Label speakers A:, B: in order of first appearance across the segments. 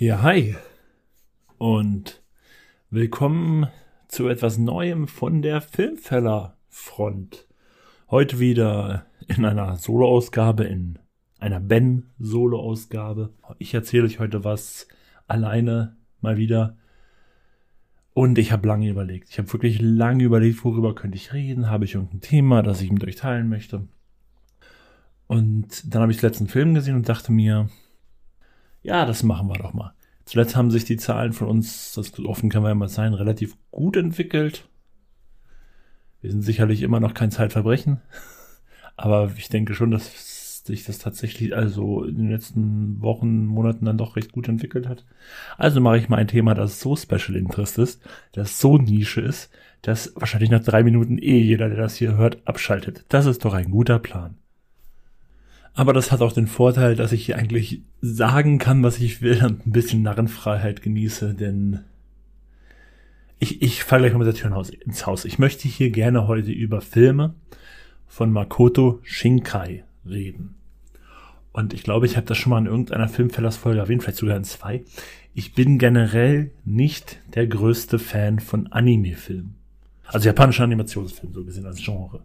A: Ja, hi. Und willkommen zu etwas Neuem von der Filmfeller-Front. Heute wieder in einer Solo-Ausgabe, in einer Ben-Solo-Ausgabe. Ich erzähle euch heute was alleine mal wieder. Und ich habe lange überlegt. Ich habe wirklich lange überlegt, worüber könnte ich reden. Habe ich irgendein Thema, das ich mit euch teilen möchte. Und dann habe ich den letzten Film gesehen und dachte mir, ja, das machen wir doch mal. Zuletzt haben sich die Zahlen von uns, das offen kann man ja mal sein, relativ gut entwickelt. Wir sind sicherlich immer noch kein Zeitverbrechen, aber ich denke schon, dass sich das tatsächlich also in den letzten Wochen, Monaten dann doch recht gut entwickelt hat. Also mache ich mal ein Thema, das so Special Interest ist, das so Nische ist, dass wahrscheinlich nach drei Minuten eh jeder, der das hier hört, abschaltet. Das ist doch ein guter Plan. Aber das hat auch den Vorteil, dass ich eigentlich sagen kann, was ich will und ein bisschen Narrenfreiheit genieße, denn ich, ich falle gleich mal mit der Tür ins Haus. Ich möchte hier gerne heute über Filme von Makoto Shinkai reden. Und ich glaube, ich habe das schon mal in irgendeiner Filmfellers-Folge erwähnt, vielleicht sogar in zwei. Ich bin generell nicht der größte Fan von Anime-Filmen. Also japanischer Animationsfilm, so gesehen als Genre.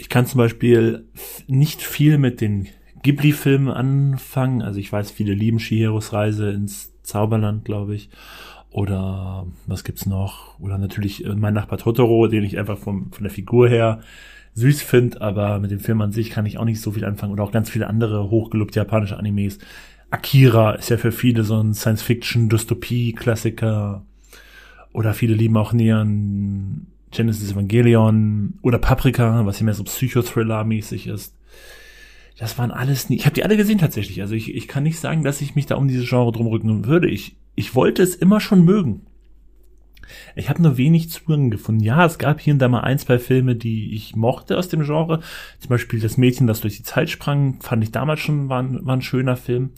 A: Ich kann zum Beispiel nicht viel mit den Ghibli-Filmen anfangen. Also ich weiß, viele lieben Shihiros Reise ins Zauberland, glaube ich. Oder was gibt's noch? Oder natürlich äh, mein Nachbar Totoro, den ich einfach vom, von der Figur her süß finde, aber mit dem Film an sich kann ich auch nicht so viel anfangen. Oder auch ganz viele andere hochgelobte japanische Animes. Akira ist ja für viele so ein Science-Fiction-Dystopie-Klassiker. Oder viele lieben auch Neon Genesis Evangelion oder Paprika, was ja mehr so Psychothriller-mäßig ist. Das waren alles nie. Ich habe die alle gesehen tatsächlich. Also ich, ich kann nicht sagen, dass ich mich da um dieses Genre drum rücken würde. Ich, ich wollte es immer schon mögen. Ich habe nur wenig Zugang gefunden. Ja, es gab hier und da mal ein, zwei Filme, die ich mochte aus dem Genre. Zum Beispiel Das Mädchen, das durch die Zeit sprang, fand ich damals schon, war, war ein schöner Film.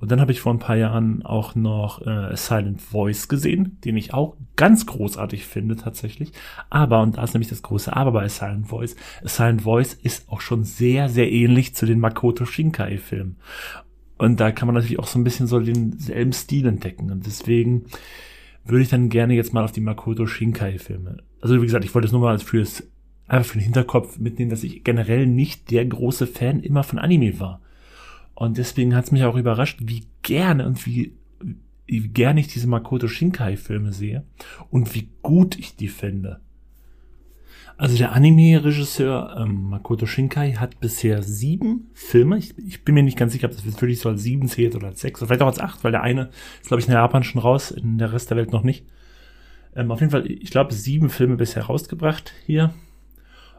A: Und dann habe ich vor ein paar Jahren auch noch äh, Silent Voice gesehen, den ich auch ganz großartig finde tatsächlich. Aber, und da ist nämlich das große Aber bei Silent Voice, Silent Voice ist auch schon sehr, sehr ähnlich zu den Makoto Shinkai-Filmen. Und da kann man natürlich auch so ein bisschen so denselben Stil entdecken. Und deswegen würde ich dann gerne jetzt mal auf die Makoto Shinkai-Filme. Also wie gesagt, ich wollte es nur mal fürs, einfach für den Hinterkopf mitnehmen, dass ich generell nicht der große Fan immer von Anime war. Und deswegen hat es mich auch überrascht, wie gerne und wie, wie gerne ich diese Makoto Shinkai-Filme sehe und wie gut ich die finde. Also der Anime-Regisseur ähm, Makoto Shinkai hat bisher sieben Filme. Ich, ich, bin mir nicht ganz sicher, ob das wirklich so als sieben zählt oder als sechs oder vielleicht auch als acht, weil der eine ist, glaube ich, in Japan schon raus, in der Rest der Welt noch nicht. Ähm, auf jeden Fall, ich glaube, sieben Filme bisher rausgebracht hier.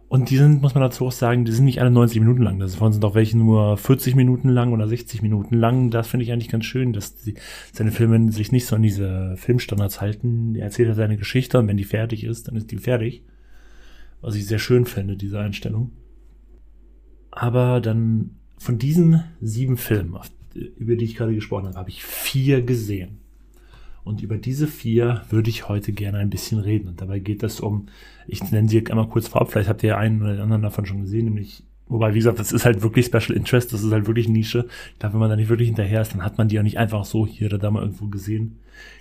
A: Und die sind, muss man dazu auch sagen, die sind nicht alle 90 Minuten lang. Davon sind auch welche nur 40 Minuten lang oder 60 Minuten lang. Das finde ich eigentlich ganz schön, dass die, seine Filme sich nicht so an diese Filmstandards halten. Er erzählt ja seine Geschichte und wenn die fertig ist, dann ist die fertig. Was ich sehr schön finde, diese Einstellung. Aber dann von diesen sieben Filmen, über die ich gerade gesprochen habe, habe ich vier gesehen. Und über diese vier würde ich heute gerne ein bisschen reden. Und dabei geht es um, ich nenne sie einmal kurz vorab, vielleicht habt ihr einen oder anderen davon schon gesehen, nämlich, wobei, wie gesagt, das ist halt wirklich Special Interest, das ist halt wirklich Nische. Da, wenn man da nicht wirklich hinterher ist, dann hat man die auch nicht einfach so hier oder da mal irgendwo gesehen.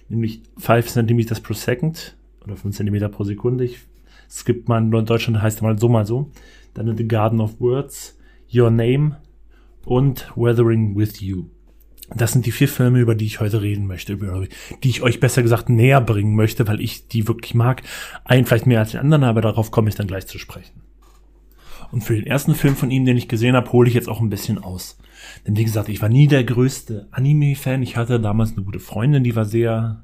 A: Nämlich 5 cm per second oder 5 cm pro Sekunde. Ich, gibt mal in Deutschland heißt mal so mal so. Dann The Garden of Words, Your Name und Weathering with You. Das sind die vier Filme, über die ich heute reden möchte, über die ich euch besser gesagt näher bringen möchte, weil ich die wirklich mag. Einen vielleicht mehr als den anderen, aber darauf komme ich dann gleich zu sprechen. Und für den ersten Film von ihm, den ich gesehen habe, hole ich jetzt auch ein bisschen aus. Denn wie gesagt, ich war nie der größte Anime-Fan. Ich hatte damals eine gute Freundin, die war sehr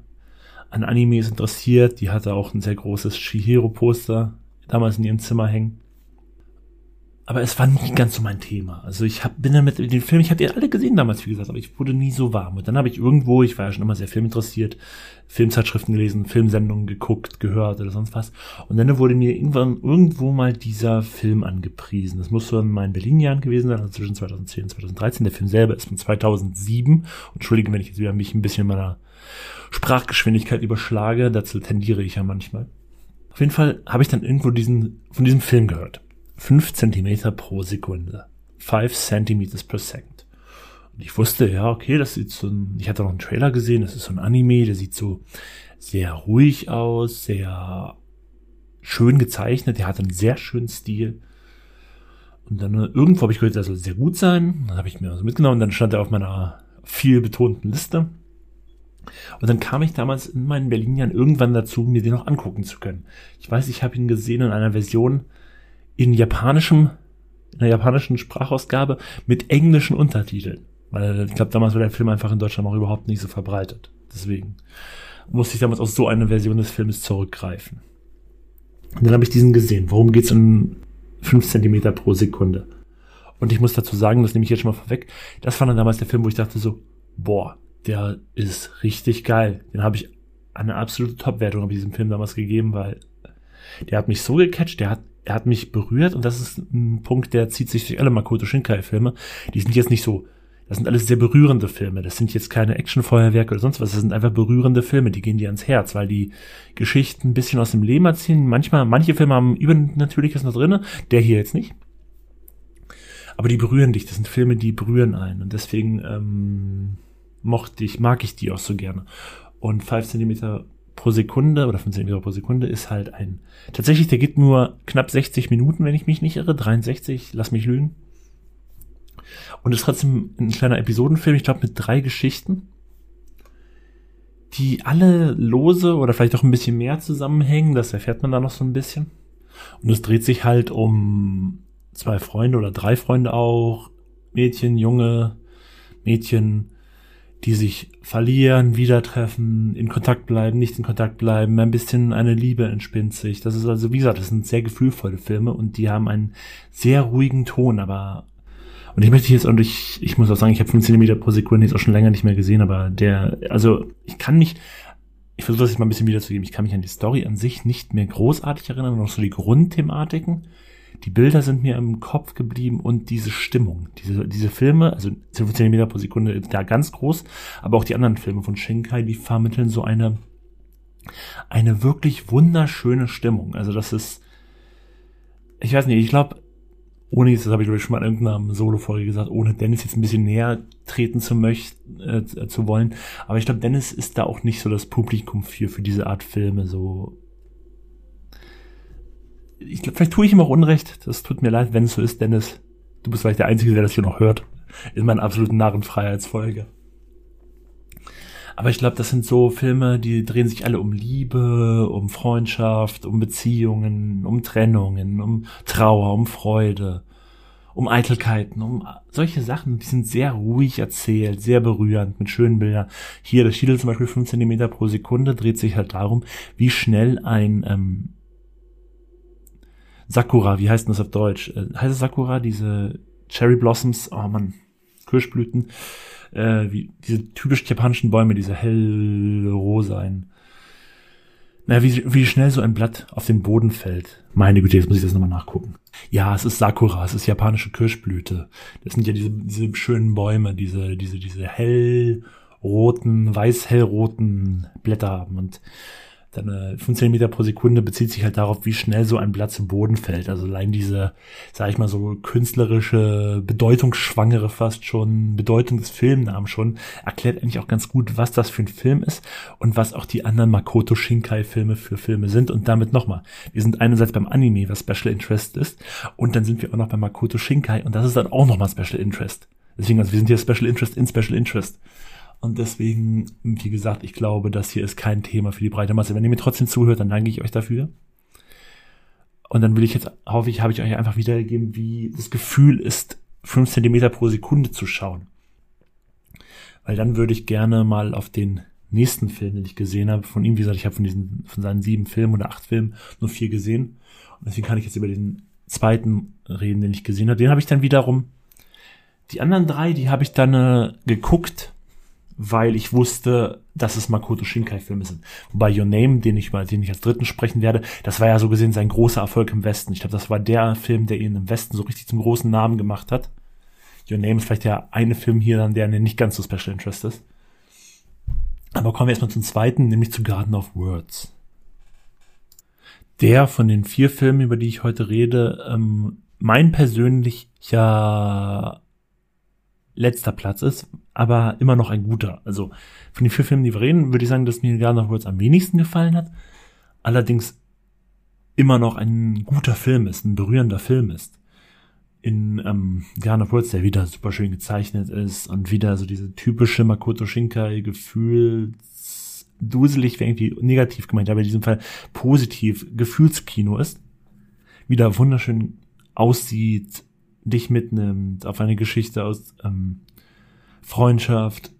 A: an Animes interessiert. Die hatte auch ein sehr großes Shihiro-Poster damals in ihrem Zimmer hängen aber es war nie ganz so mein Thema. Also ich hab, bin damit den Film, ich habe die alle gesehen damals, wie gesagt, aber ich wurde nie so warm. Und dann habe ich irgendwo, ich war ja schon immer sehr filminteressiert, Filmzeitschriften gelesen, Filmsendungen geguckt, gehört oder sonst was. Und dann wurde mir irgendwann irgendwo mal dieser Film angepriesen. Das muss so in meinen Berlin-Jahren gewesen sein, also zwischen 2010 und 2013. Der Film selber ist von 2007. Und entschuldige, wenn ich jetzt wieder mich ein bisschen meiner Sprachgeschwindigkeit überschlage. Dazu tendiere ich ja manchmal. Auf jeden Fall habe ich dann irgendwo diesen, von diesem Film gehört. 5 cm pro Sekunde. 5 cm per second. Und ich wusste, ja, okay, das sieht so ein, ich hatte noch einen Trailer gesehen, das ist so ein Anime, der sieht so sehr ruhig aus, sehr schön gezeichnet, der hat einen sehr schönen Stil. Und dann irgendwo habe ich gehört, der soll sehr gut sein. Dann habe ich mir also mitgenommen, dann stand er auf meiner viel betonten Liste. Und dann kam ich damals in meinen Berlin-Jahren irgendwann dazu, mir den noch angucken zu können. Ich weiß, ich habe ihn gesehen in einer Version in japanischem, in der japanischen Sprachausgabe mit englischen Untertiteln. Weil ich glaube, damals war der Film einfach in Deutschland noch überhaupt nicht so verbreitet. Deswegen musste ich damals auf so eine Version des Films zurückgreifen. Und dann habe ich diesen gesehen. Worum geht's in 5 cm pro Sekunde? Und ich muss dazu sagen, das nehme ich jetzt schon mal vorweg, das war dann damals der Film, wo ich dachte so, boah, der ist richtig geil. Den habe ich eine absolute Top-Wertung auf diesem Film damals gegeben, weil der hat mich so gecatcht, der hat, er hat mich berührt und das ist ein Punkt, der zieht sich durch alle Makoto Shinkai-Filme. Die sind jetzt nicht so, das sind alles sehr berührende Filme. Das sind jetzt keine Actionfeuerwerke oder sonst was. Das sind einfach berührende Filme, die gehen dir ans Herz, weil die Geschichten ein bisschen aus dem Leben erzählen. Manchmal, manche Filme haben Übernatürliches noch drinne, der hier jetzt nicht. Aber die berühren dich. Das sind Filme, die berühren einen. Und deswegen ähm, mochte ich, mag ich die auch so gerne. Und 5 cm pro Sekunde oder 5 cm pro Sekunde ist halt ein, tatsächlich, der geht nur knapp 60 Minuten, wenn ich mich nicht irre, 63, lass mich lügen. Und ist trotzdem ein kleiner Episodenfilm, ich glaube mit drei Geschichten, die alle lose oder vielleicht auch ein bisschen mehr zusammenhängen, das erfährt man da noch so ein bisschen. Und es dreht sich halt um zwei Freunde oder drei Freunde auch, Mädchen, Junge, Mädchen, die sich verlieren, wieder treffen, in Kontakt bleiben, nicht in Kontakt bleiben, ein bisschen eine Liebe entspinnt sich. Das ist also, wie gesagt, das sind sehr gefühlvolle Filme und die haben einen sehr ruhigen Ton, aber und ich möchte jetzt auch ich, ich muss auch sagen, ich habe 15 Meter pro Sekunde jetzt auch schon länger nicht mehr gesehen, aber der, also ich kann mich, ich versuche das jetzt mal ein bisschen wiederzugeben, ich kann mich an die Story an sich nicht mehr großartig erinnern, noch so die Grundthematiken die Bilder sind mir im Kopf geblieben und diese Stimmung, diese, diese Filme, also 15 Meter pro Sekunde da ganz groß, aber auch die anderen Filme von Shinkai, die vermitteln so eine, eine wirklich wunderschöne Stimmung. Also das ist, ich weiß nicht, ich glaube, ohne jetzt, das habe ich glaube ich schon mal in irgendeiner Solo-Folge gesagt, ohne Dennis jetzt ein bisschen näher treten zu möchten, äh, zu wollen. Aber ich glaube, Dennis ist da auch nicht so das Publikum für, für diese Art Filme, so ich glaube, vielleicht tue ich ihm auch Unrecht. Das tut mir leid, wenn es so ist, Dennis. Du bist vielleicht der Einzige, der das hier noch hört. In meiner absoluten Narrenfreiheitsfolge. Aber ich glaube, das sind so Filme, die drehen sich alle um Liebe, um Freundschaft, um Beziehungen, um Trennungen, um Trauer, um Freude, um Eitelkeiten, um solche Sachen. Die sind sehr ruhig erzählt, sehr berührend, mit schönen Bildern. Hier, das Schiedel zum Beispiel 5 cm pro Sekunde dreht sich halt darum, wie schnell ein ähm, Sakura, wie heißt denn das auf Deutsch? Äh, heißt es Sakura, diese Cherry Blossoms, oh man, Kirschblüten, äh, wie diese typisch japanischen Bäume, diese hellrosa ein. Naja, wie, wie schnell so ein Blatt auf den Boden fällt. Meine Güte, jetzt muss ich das nochmal nachgucken. Ja, es ist Sakura, es ist japanische Kirschblüte. Das sind ja diese, diese schönen Bäume, diese, diese, diese hellroten, weiß-hellroten Blätter haben. Und dann 15 Meter pro Sekunde bezieht sich halt darauf, wie schnell so ein Blatt zum Boden fällt. Also allein diese, sag ich mal, so künstlerische, bedeutungsschwangere fast schon, Bedeutung des Filmnamens schon, erklärt eigentlich auch ganz gut, was das für ein Film ist und was auch die anderen Makoto Shinkai Filme für Filme sind. Und damit nochmal, wir sind einerseits beim Anime, was Special Interest ist, und dann sind wir auch noch beim Makoto Shinkai und das ist dann auch nochmal Special Interest. Deswegen, also wir sind hier Special Interest in Special Interest. Und deswegen, wie gesagt, ich glaube, das hier ist kein Thema für die breite Masse. Wenn ihr mir trotzdem zuhört, dann danke ich euch dafür. Und dann will ich jetzt, hoffe ich, habe ich euch einfach wiedergegeben, wie das Gefühl ist, 5 cm pro Sekunde zu schauen. Weil dann würde ich gerne mal auf den nächsten Film, den ich gesehen habe, von ihm, wie gesagt, ich habe von diesen, von seinen sieben Filmen oder acht Filmen nur vier gesehen. Und deswegen kann ich jetzt über den zweiten reden, den ich gesehen habe. Den habe ich dann wiederum, die anderen drei, die habe ich dann äh, geguckt weil ich wusste, dass es Makoto Shinkai-Filme sind. Wobei Your Name, den ich mal, den ich als dritten sprechen werde, das war ja so gesehen sein großer Erfolg im Westen. Ich glaube, das war der Film, der ihn im Westen so richtig zum großen Namen gemacht hat. Your Name ist vielleicht der eine Film hier dann, der nicht ganz so Special Interest ist. Aber kommen wir erstmal zum zweiten, nämlich zu Garden of Words. Der von den vier Filmen, über die ich heute rede, ähm, mein persönlicher letzter Platz ist, aber immer noch ein guter. Also von den vier Filmen, die wir reden, würde ich sagen, dass mir Garden of Words am wenigsten gefallen hat. Allerdings immer noch ein guter Film ist, ein berührender Film ist. In ähm, Garden of Words, der wieder super schön gezeichnet ist und wieder so diese typische Makoto Shinkai Gefühl duselig wäre irgendwie negativ gemeint, aber in diesem Fall positiv Gefühlskino ist. Wieder wunderschön aussieht, dich mitnimmt auf eine Geschichte aus ähm, Freundschaft,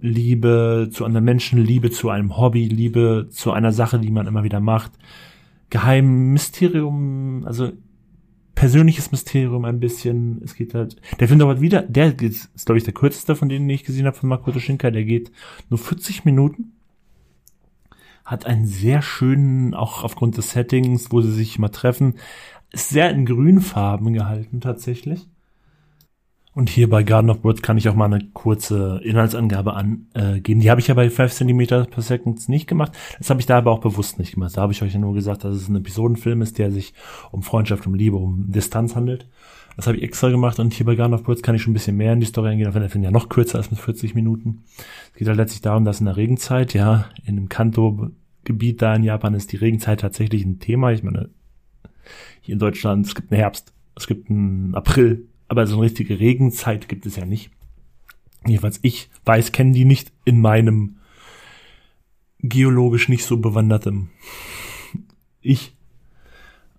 A: Liebe zu anderen Menschen, Liebe zu einem Hobby, Liebe zu einer Sache, die man immer wieder macht. Geheim Mysterium, also persönliches Mysterium ein bisschen. Es geht halt, der Film dauert wieder, der ist, glaube ich, der kürzeste von denen, die ich gesehen habe von Makoto Shinkai, der geht nur 40 Minuten. Hat einen sehr schönen, auch aufgrund des Settings, wo sie sich mal treffen, ist sehr in Grünfarben gehalten tatsächlich. Und hier bei Garden of Words kann ich auch mal eine kurze Inhaltsangabe angeben. Die habe ich ja bei 5 cm per Second nicht gemacht. Das habe ich da aber auch bewusst nicht gemacht. Da habe ich euch ja nur gesagt, dass es ein Episodenfilm ist, der sich um Freundschaft, um Liebe, um Distanz handelt. Das habe ich extra gemacht und hier bei Garden of Words kann ich schon ein bisschen mehr in die Story eingehen, auch wenn der Film ja noch kürzer ist mit 40 Minuten. Es geht halt letztlich darum, dass in der Regenzeit, ja, in einem Kanto-Gebiet da in Japan ist die Regenzeit tatsächlich ein Thema. Ich meine, hier in Deutschland, es gibt einen Herbst, es gibt einen April, aber so eine richtige Regenzeit gibt es ja nicht. Jedenfalls ich weiß, kennen die nicht in meinem geologisch nicht so bewandertem Ich.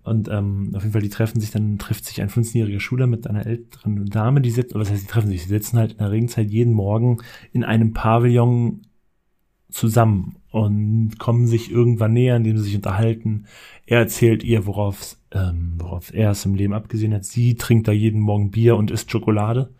A: Und ähm, auf jeden Fall, die treffen sich, dann trifft sich ein 15-jähriger Schüler mit einer älteren Dame, die sitzen, was heißt, die treffen sich, sie sitzen halt in der Regenzeit jeden Morgen in einem Pavillon zusammen und kommen sich irgendwann näher, indem sie sich unterhalten. Er erzählt ihr, worauf, ähm, worauf er es im Leben abgesehen hat. Sie trinkt da jeden Morgen Bier und isst Schokolade.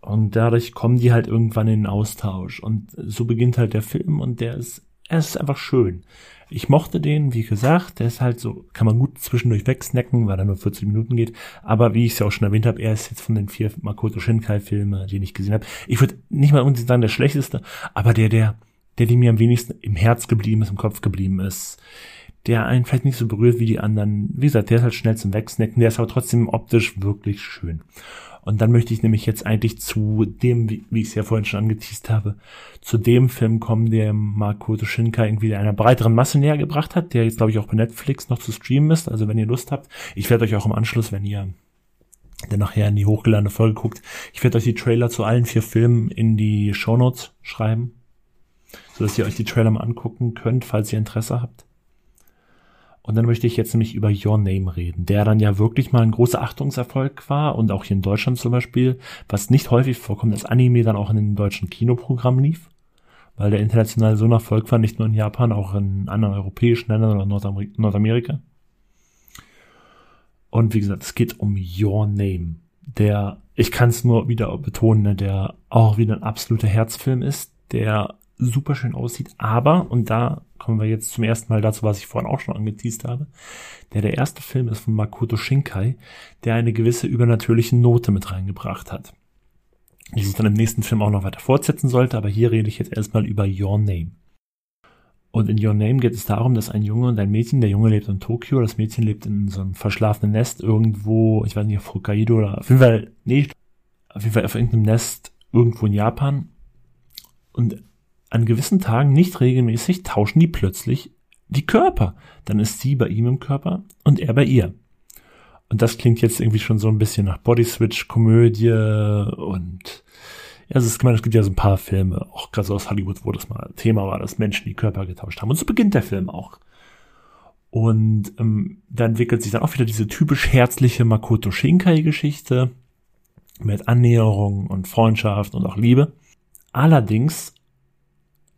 A: Und dadurch kommen die halt irgendwann in den Austausch. Und so beginnt halt der Film und der ist, er ist einfach schön. Ich mochte den, wie gesagt, der ist halt so, kann man gut zwischendurch wegsnacken, weil er nur 40 Minuten geht. Aber wie ich es ja auch schon erwähnt habe, er ist jetzt von den vier Makoto Shinkai-Filmen, die ich gesehen habe. Ich würde nicht mal unbedingt sagen, der schlechteste, aber der, der der, der mir am wenigsten im Herz geblieben ist, im Kopf geblieben ist, der einen vielleicht nicht so berührt wie die anderen. Wie gesagt, der ist halt schnell zum Wegsnacken, der ist aber trotzdem optisch wirklich schön. Und dann möchte ich nämlich jetzt eigentlich zu dem, wie, wie ich es ja vorhin schon angeteased habe, zu dem Film kommen, der Makoto Shinkai irgendwie einer breiteren Masse näher gebracht hat, der jetzt, glaube ich, auch bei Netflix noch zu streamen ist. Also wenn ihr Lust habt, ich werde euch auch im Anschluss, wenn ihr dann nachher in die hochgeladene Folge guckt, ich werde euch die Trailer zu allen vier Filmen in die Shownotes schreiben so dass ihr euch die Trailer mal angucken könnt, falls ihr Interesse habt. Und dann möchte ich jetzt nämlich über Your Name reden, der dann ja wirklich mal ein großer Achtungserfolg war und auch hier in Deutschland zum Beispiel, was nicht häufig vorkommt, dass Anime dann auch in den deutschen Kinoprogramm lief, weil der international so ein Erfolg war, nicht nur in Japan, auch in anderen europäischen Ländern oder Nordamer Nordamerika. Und wie gesagt, es geht um Your Name, der, ich kann es nur wieder betonen, ne, der auch wieder ein absoluter Herzfilm ist, der super schön aussieht. Aber, und da kommen wir jetzt zum ersten Mal dazu, was ich vorhin auch schon angeteased habe, der der erste Film ist von Makoto Shinkai, der eine gewisse übernatürliche Note mit reingebracht hat. Die sich dann im nächsten Film auch noch weiter fortsetzen sollte, aber hier rede ich jetzt erstmal über Your Name. Und in Your Name geht es darum, dass ein Junge und ein Mädchen, der Junge lebt in Tokio, das Mädchen lebt in so einem verschlafenen Nest irgendwo, ich weiß nicht, auf Hokkaido oder auf jeden Fall, nee, auf jeden Fall auf irgendeinem Nest irgendwo in Japan. Und an gewissen Tagen nicht regelmäßig tauschen die plötzlich die Körper. Dann ist sie bei ihm im Körper und er bei ihr. Und das klingt jetzt irgendwie schon so ein bisschen nach Body Switch, Komödie und ja, also es, es gibt ja so ein paar Filme, auch gerade so aus Hollywood, wo das mal Thema war, dass Menschen die Körper getauscht haben. Und so beginnt der Film auch. Und ähm, da entwickelt sich dann auch wieder diese typisch herzliche Makoto Shinkai-Geschichte mit Annäherung und Freundschaft und auch Liebe. Allerdings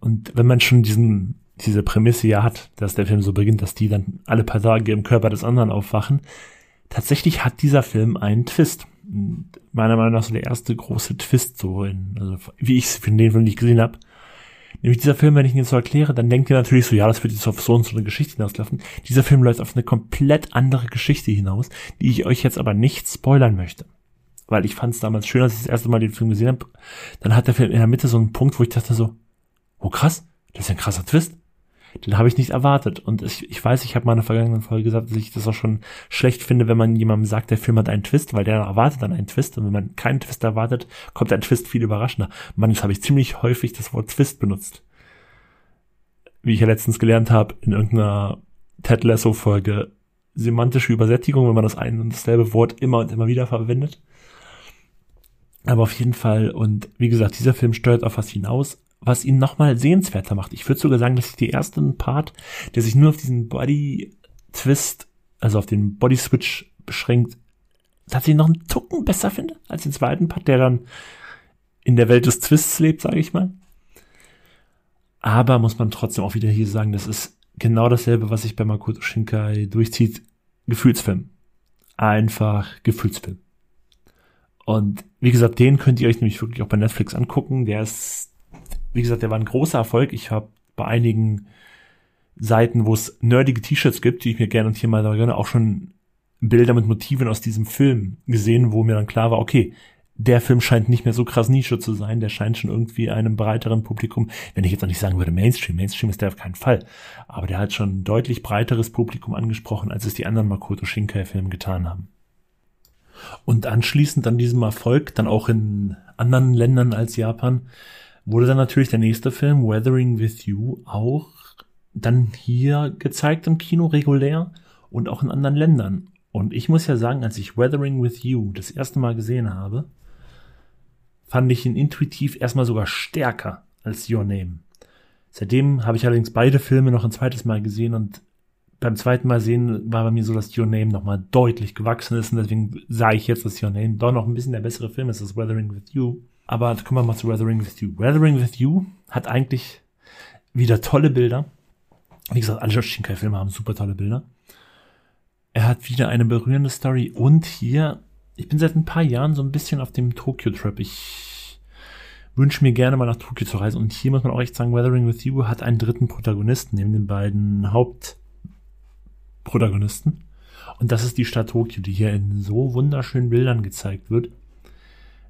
A: und wenn man schon diesen, diese Prämisse ja hat, dass der Film so beginnt, dass die dann alle paar Tage im Körper des anderen aufwachen, tatsächlich hat dieser Film einen Twist. Meiner Meinung nach so der erste große Twist, so in, also wie ich es für den Film nicht gesehen habe. Nämlich dieser Film, wenn ich ihn jetzt so erkläre, dann denkt ihr natürlich so, ja, das wird jetzt auf so und so eine Geschichte hinauslaufen. Dieser Film läuft auf eine komplett andere Geschichte hinaus, die ich euch jetzt aber nicht spoilern möchte. Weil ich fand es damals schön, als ich das erste Mal den Film gesehen habe. Dann hat der Film in der Mitte so einen Punkt, wo ich dachte so, oh krass, das ist ein krasser Twist. Den habe ich nicht erwartet. Und ich, ich weiß, ich habe mal in der vergangenen Folge gesagt, dass ich das auch schon schlecht finde, wenn man jemandem sagt, der Film hat einen Twist, weil der erwartet dann einen Twist. Und wenn man keinen Twist erwartet, kommt ein Twist viel überraschender. Mann, jetzt habe ich ziemlich häufig das Wort Twist benutzt. Wie ich ja letztens gelernt habe, in irgendeiner Ted Lasso-Folge, semantische Übersättigung, wenn man das ein und dasselbe Wort immer und immer wieder verwendet. Aber auf jeden Fall, und wie gesagt, dieser Film steuert auf was hinaus, was ihn nochmal sehenswerter macht. Ich würde sogar sagen, dass ich die ersten Part, der sich nur auf diesen Body-Twist, also auf den Body-Switch beschränkt, tatsächlich noch einen Tucken besser finde als den zweiten Part, der dann in der Welt des Twists lebt, sage ich mal. Aber muss man trotzdem auch wieder hier sagen, das ist genau dasselbe, was sich bei Makoto Shinkai durchzieht. Gefühlsfilm. Einfach Gefühlsfilm. Und wie gesagt, den könnt ihr euch nämlich wirklich auch bei Netflix angucken. Der ist, wie gesagt, der war ein großer Erfolg. Ich habe bei einigen Seiten, wo es nerdige T-Shirts gibt, die ich mir gerne und hier mal gönne, auch schon Bilder mit Motiven aus diesem Film gesehen, wo mir dann klar war, okay, der Film scheint nicht mehr so krass Nische zu sein, der scheint schon irgendwie einem breiteren Publikum, wenn ich jetzt noch nicht sagen würde Mainstream, Mainstream ist der auf keinen Fall, aber der hat schon ein deutlich breiteres Publikum angesprochen, als es die anderen Makoto Shinkai-Filme getan haben. Und anschließend an diesem Erfolg, dann auch in anderen Ländern als Japan, wurde dann natürlich der nächste Film, Weathering with You, auch dann hier gezeigt im Kino regulär und auch in anderen Ländern. Und ich muss ja sagen, als ich Weathering with You das erste Mal gesehen habe, fand ich ihn intuitiv erstmal sogar stärker als Your Name. Seitdem habe ich allerdings beide Filme noch ein zweites Mal gesehen und beim zweiten Mal sehen war bei mir so, dass Your Name nochmal deutlich gewachsen ist und deswegen sage ich jetzt, dass Your Name doch noch ein bisschen der bessere Film ist als Weathering with You. Aber kommen wir mal zu Weathering with You. Weathering with You hat eigentlich wieder tolle Bilder. Wie gesagt, alle Shinkai-Filme haben super tolle Bilder. Er hat wieder eine berührende Story und hier, ich bin seit ein paar Jahren so ein bisschen auf dem Tokyo-Trip. Ich wünsche mir gerne mal nach Tokio zu reisen und hier muss man auch echt sagen, Weathering with You hat einen dritten Protagonisten neben den beiden Haupt Protagonisten. Und das ist die Stadt Tokio, die hier in so wunderschönen Bildern gezeigt wird.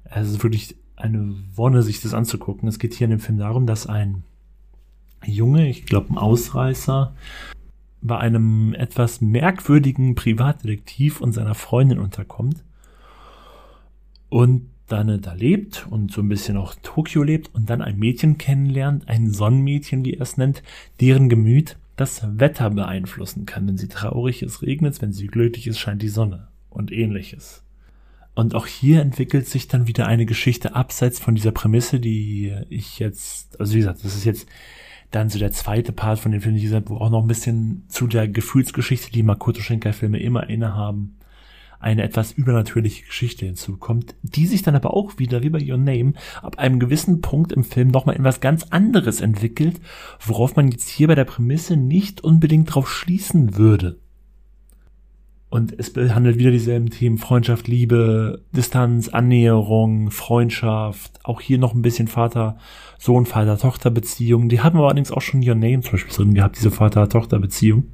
A: Es ist wirklich eine Wonne, sich das anzugucken. Es geht hier in dem Film darum, dass ein Junge, ich glaube ein Ausreißer, bei einem etwas merkwürdigen Privatdetektiv und seiner Freundin unterkommt und dann da lebt und so ein bisschen auch Tokio lebt und dann ein Mädchen kennenlernt, ein Sonnenmädchen, wie er es nennt, deren Gemüt das Wetter beeinflussen kann. Wenn sie traurig ist, regnet es, wenn sie glücklich ist, scheint die Sonne und ähnliches. Und auch hier entwickelt sich dann wieder eine Geschichte abseits von dieser Prämisse, die ich jetzt, also wie gesagt, das ist jetzt dann so der zweite Part von den Filmen, die wo auch noch ein bisschen zu der Gefühlsgeschichte, die Makoto Shinkai-Filme immer innehaben, eine etwas übernatürliche Geschichte hinzukommt, die sich dann aber auch wieder, wie bei Your Name, ab einem gewissen Punkt im Film nochmal in was ganz anderes entwickelt, worauf man jetzt hier bei der Prämisse nicht unbedingt drauf schließen würde. Und es behandelt wieder dieselben Themen, Freundschaft, Liebe, Distanz, Annäherung, Freundschaft, auch hier noch ein bisschen Vater-Sohn, Vater-Tochter-Beziehung. Die haben aber allerdings auch schon Your Name zum Beispiel drin gehabt, diese Vater-Tochter-Beziehung.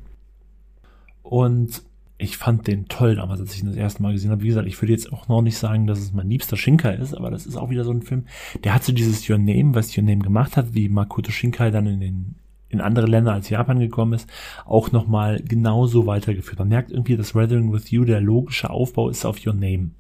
A: Und ich fand den toll damals, als ich ihn das erste Mal gesehen habe. Wie gesagt, ich würde jetzt auch noch nicht sagen, dass es mein liebster Shinkai ist, aber das ist auch wieder so ein Film, der hat so dieses Your Name, was Your Name gemacht hat, wie Makoto Shinkai dann in den in andere Länder als Japan gekommen ist, auch nochmal genauso weitergeführt. Man merkt irgendwie, dass Weathering with You, der logische Aufbau ist auf Your Name.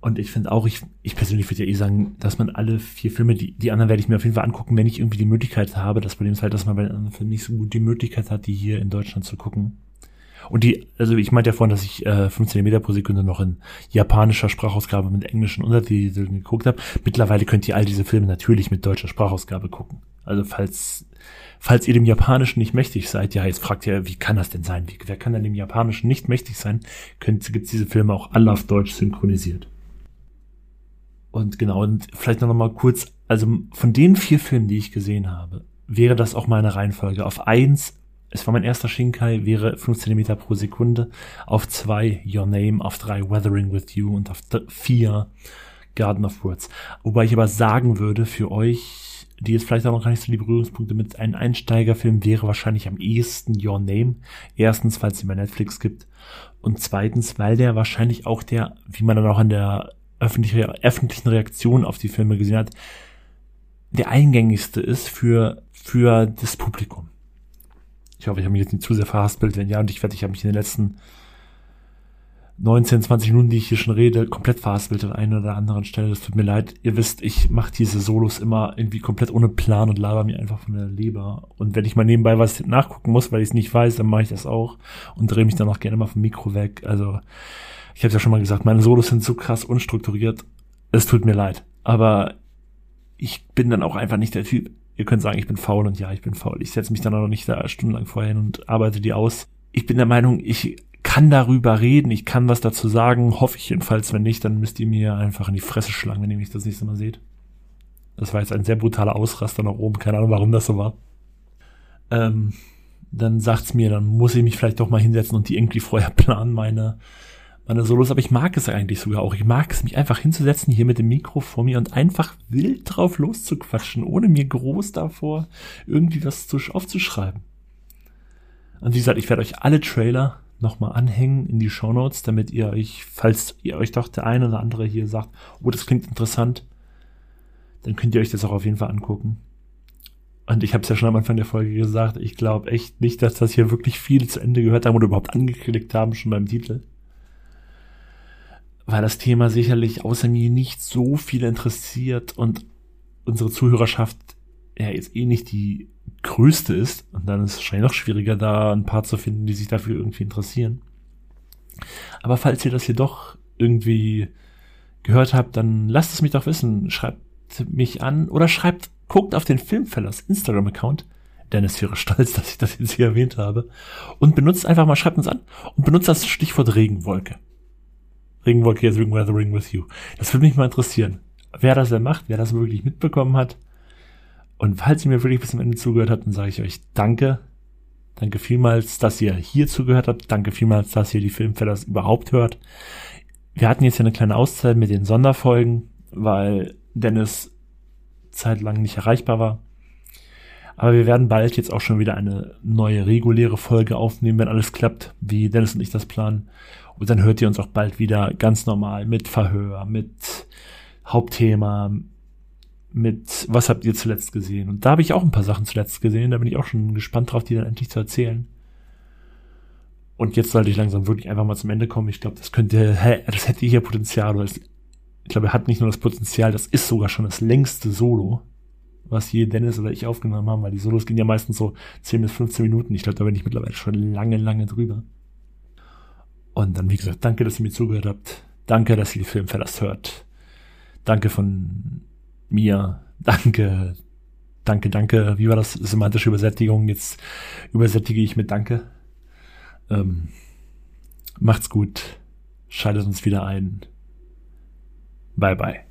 A: Und ich finde auch, ich, ich persönlich würde ja eh sagen, dass man alle vier Filme, die, die anderen werde ich mir auf jeden Fall angucken, wenn ich irgendwie die Möglichkeit habe. Das Problem ist halt, dass man bei den anderen Filmen nicht so gut die Möglichkeit hat, die hier in Deutschland zu gucken. Und die, also ich meinte ja vorhin, dass ich äh, 15 Meter pro Sekunde noch in japanischer Sprachausgabe mit englischen Untertiteln geguckt habe. Mittlerweile könnt ihr all diese Filme natürlich mit deutscher Sprachausgabe gucken. Also falls, falls ihr dem Japanischen nicht mächtig seid, ja, jetzt fragt ihr, wie kann das denn sein? Wie, wer kann denn dem Japanischen nicht mächtig sein? Könnt, gibt's diese Filme auch alle auf Deutsch synchronisiert. Und genau, und vielleicht noch mal kurz, also von den vier Filmen, die ich gesehen habe, wäre das auch meine Reihenfolge. Auf eins es war mein erster Shinkai, wäre 5 cm pro Sekunde. Auf 2 Your Name, auf 3 Weathering with You und auf 4 Garden of Words. Wobei ich aber sagen würde, für euch, die jetzt vielleicht auch noch gar nicht so die Berührungspunkte mit einem Einsteigerfilm, wäre wahrscheinlich am ehesten Your Name. Erstens, weil es ihn bei Netflix gibt. Und zweitens, weil der wahrscheinlich auch der, wie man dann auch an der öffentlichen Reaktion auf die Filme gesehen hat, der eingängigste ist für, für das Publikum Ich hoffe, ich habe mich jetzt nicht zu sehr verhaspelt. Wenn ja, und ich werde, ich habe mich in den letzten 19, 20 Minuten, die ich hier schon rede, komplett verhaspelt an einer oder anderen Stelle. Das tut mir leid. Ihr wisst, ich mache diese Solos immer irgendwie komplett ohne Plan und laber mir einfach von der Leber. Und wenn ich mal nebenbei was nachgucken muss, weil ich es nicht weiß, dann mache ich das auch und drehe mich dann auch gerne mal vom Mikro weg. Also ich habe ja schon mal gesagt, meine Solos sind so krass unstrukturiert. Es tut mir leid. Aber ich bin dann auch einfach nicht der Typ. Ihr könnt sagen, ich bin faul und ja, ich bin faul. Ich setze mich dann auch noch nicht da stundenlang vorher hin und arbeite die aus. Ich bin der Meinung, ich kann darüber reden, ich kann was dazu sagen, hoffe ich jedenfalls. Wenn nicht, dann müsst ihr mir einfach in die Fresse schlagen, wenn ihr mich das nächste Mal seht. Das war jetzt ein sehr brutaler Ausraster nach oben, keine Ahnung, warum das so war. Ähm, dann sagt's mir, dann muss ich mich vielleicht doch mal hinsetzen und die irgendwie vorher planen, meine, meine Solos. Aber ich mag es eigentlich sogar auch. Ich mag es, mich einfach hinzusetzen hier mit dem Mikro vor mir und einfach wild drauf loszuquatschen, ohne mir groß davor irgendwie was zu, aufzuschreiben. Und wie gesagt, ich werde euch alle Trailer nochmal anhängen in die Show Notes, damit ihr euch, falls ihr euch doch der eine oder andere hier sagt, oh, das klingt interessant, dann könnt ihr euch das auch auf jeden Fall angucken. Und ich habe es ja schon am Anfang der Folge gesagt, ich glaube echt nicht, dass das hier wirklich viele zu Ende gehört haben oder überhaupt angeklickt haben, schon beim Titel. Weil das Thema sicherlich außer mir nicht so viel interessiert und unsere Zuhörerschaft ja jetzt eh nicht die größte ist. Und dann ist es wahrscheinlich noch schwieriger, da ein paar zu finden, die sich dafür irgendwie interessieren. Aber falls ihr das hier doch irgendwie gehört habt, dann lasst es mich doch wissen. Schreibt mich an oder schreibt, guckt auf den Filmfellers Instagram-Account. Dennis wäre stolz, dass ich das jetzt hier erwähnt habe. Und benutzt einfach mal, schreibt uns an und benutzt das Stichwort Regenwolke. Regenwolke, yes, ring weathering with you. Das würde mich mal interessieren. Wer das denn macht, wer das wirklich mitbekommen hat und falls ihr mir wirklich bis zum Ende zugehört habt, dann sage ich euch Danke. Danke vielmals, dass ihr hier zugehört habt. Danke vielmals, dass ihr die Filmfellers überhaupt hört. Wir hatten jetzt ja eine kleine Auszeit mit den Sonderfolgen, weil Dennis zeitlang nicht erreichbar war. Aber wir werden bald jetzt auch schon wieder eine neue reguläre Folge aufnehmen, wenn alles klappt, wie Dennis und ich das planen. Und dann hört ihr uns auch bald wieder ganz normal mit Verhör, mit Hauptthema, mit Was habt ihr zuletzt gesehen? Und da habe ich auch ein paar Sachen zuletzt gesehen, da bin ich auch schon gespannt drauf, die dann endlich zu erzählen. Und jetzt sollte ich langsam wirklich einfach mal zum Ende kommen. Ich glaube, das könnte, hä, das hätte hier Potenzial. Oder ich glaube, er hat nicht nur das Potenzial, das ist sogar schon das längste Solo, was je Dennis oder ich aufgenommen haben, weil die Solos gehen ja meistens so 10 bis 15 Minuten. Ich glaube, da bin ich mittlerweile schon lange, lange drüber. Und dann, wie gesagt, danke, dass ihr mir zugehört habt. Danke, dass ihr die Filmverlass hört. Danke von mir. Danke. Danke, danke. Wie war das? Semantische Übersättigung. Jetzt übersättige ich mit Danke. Ähm, macht's gut. Schaltet uns wieder ein. Bye bye.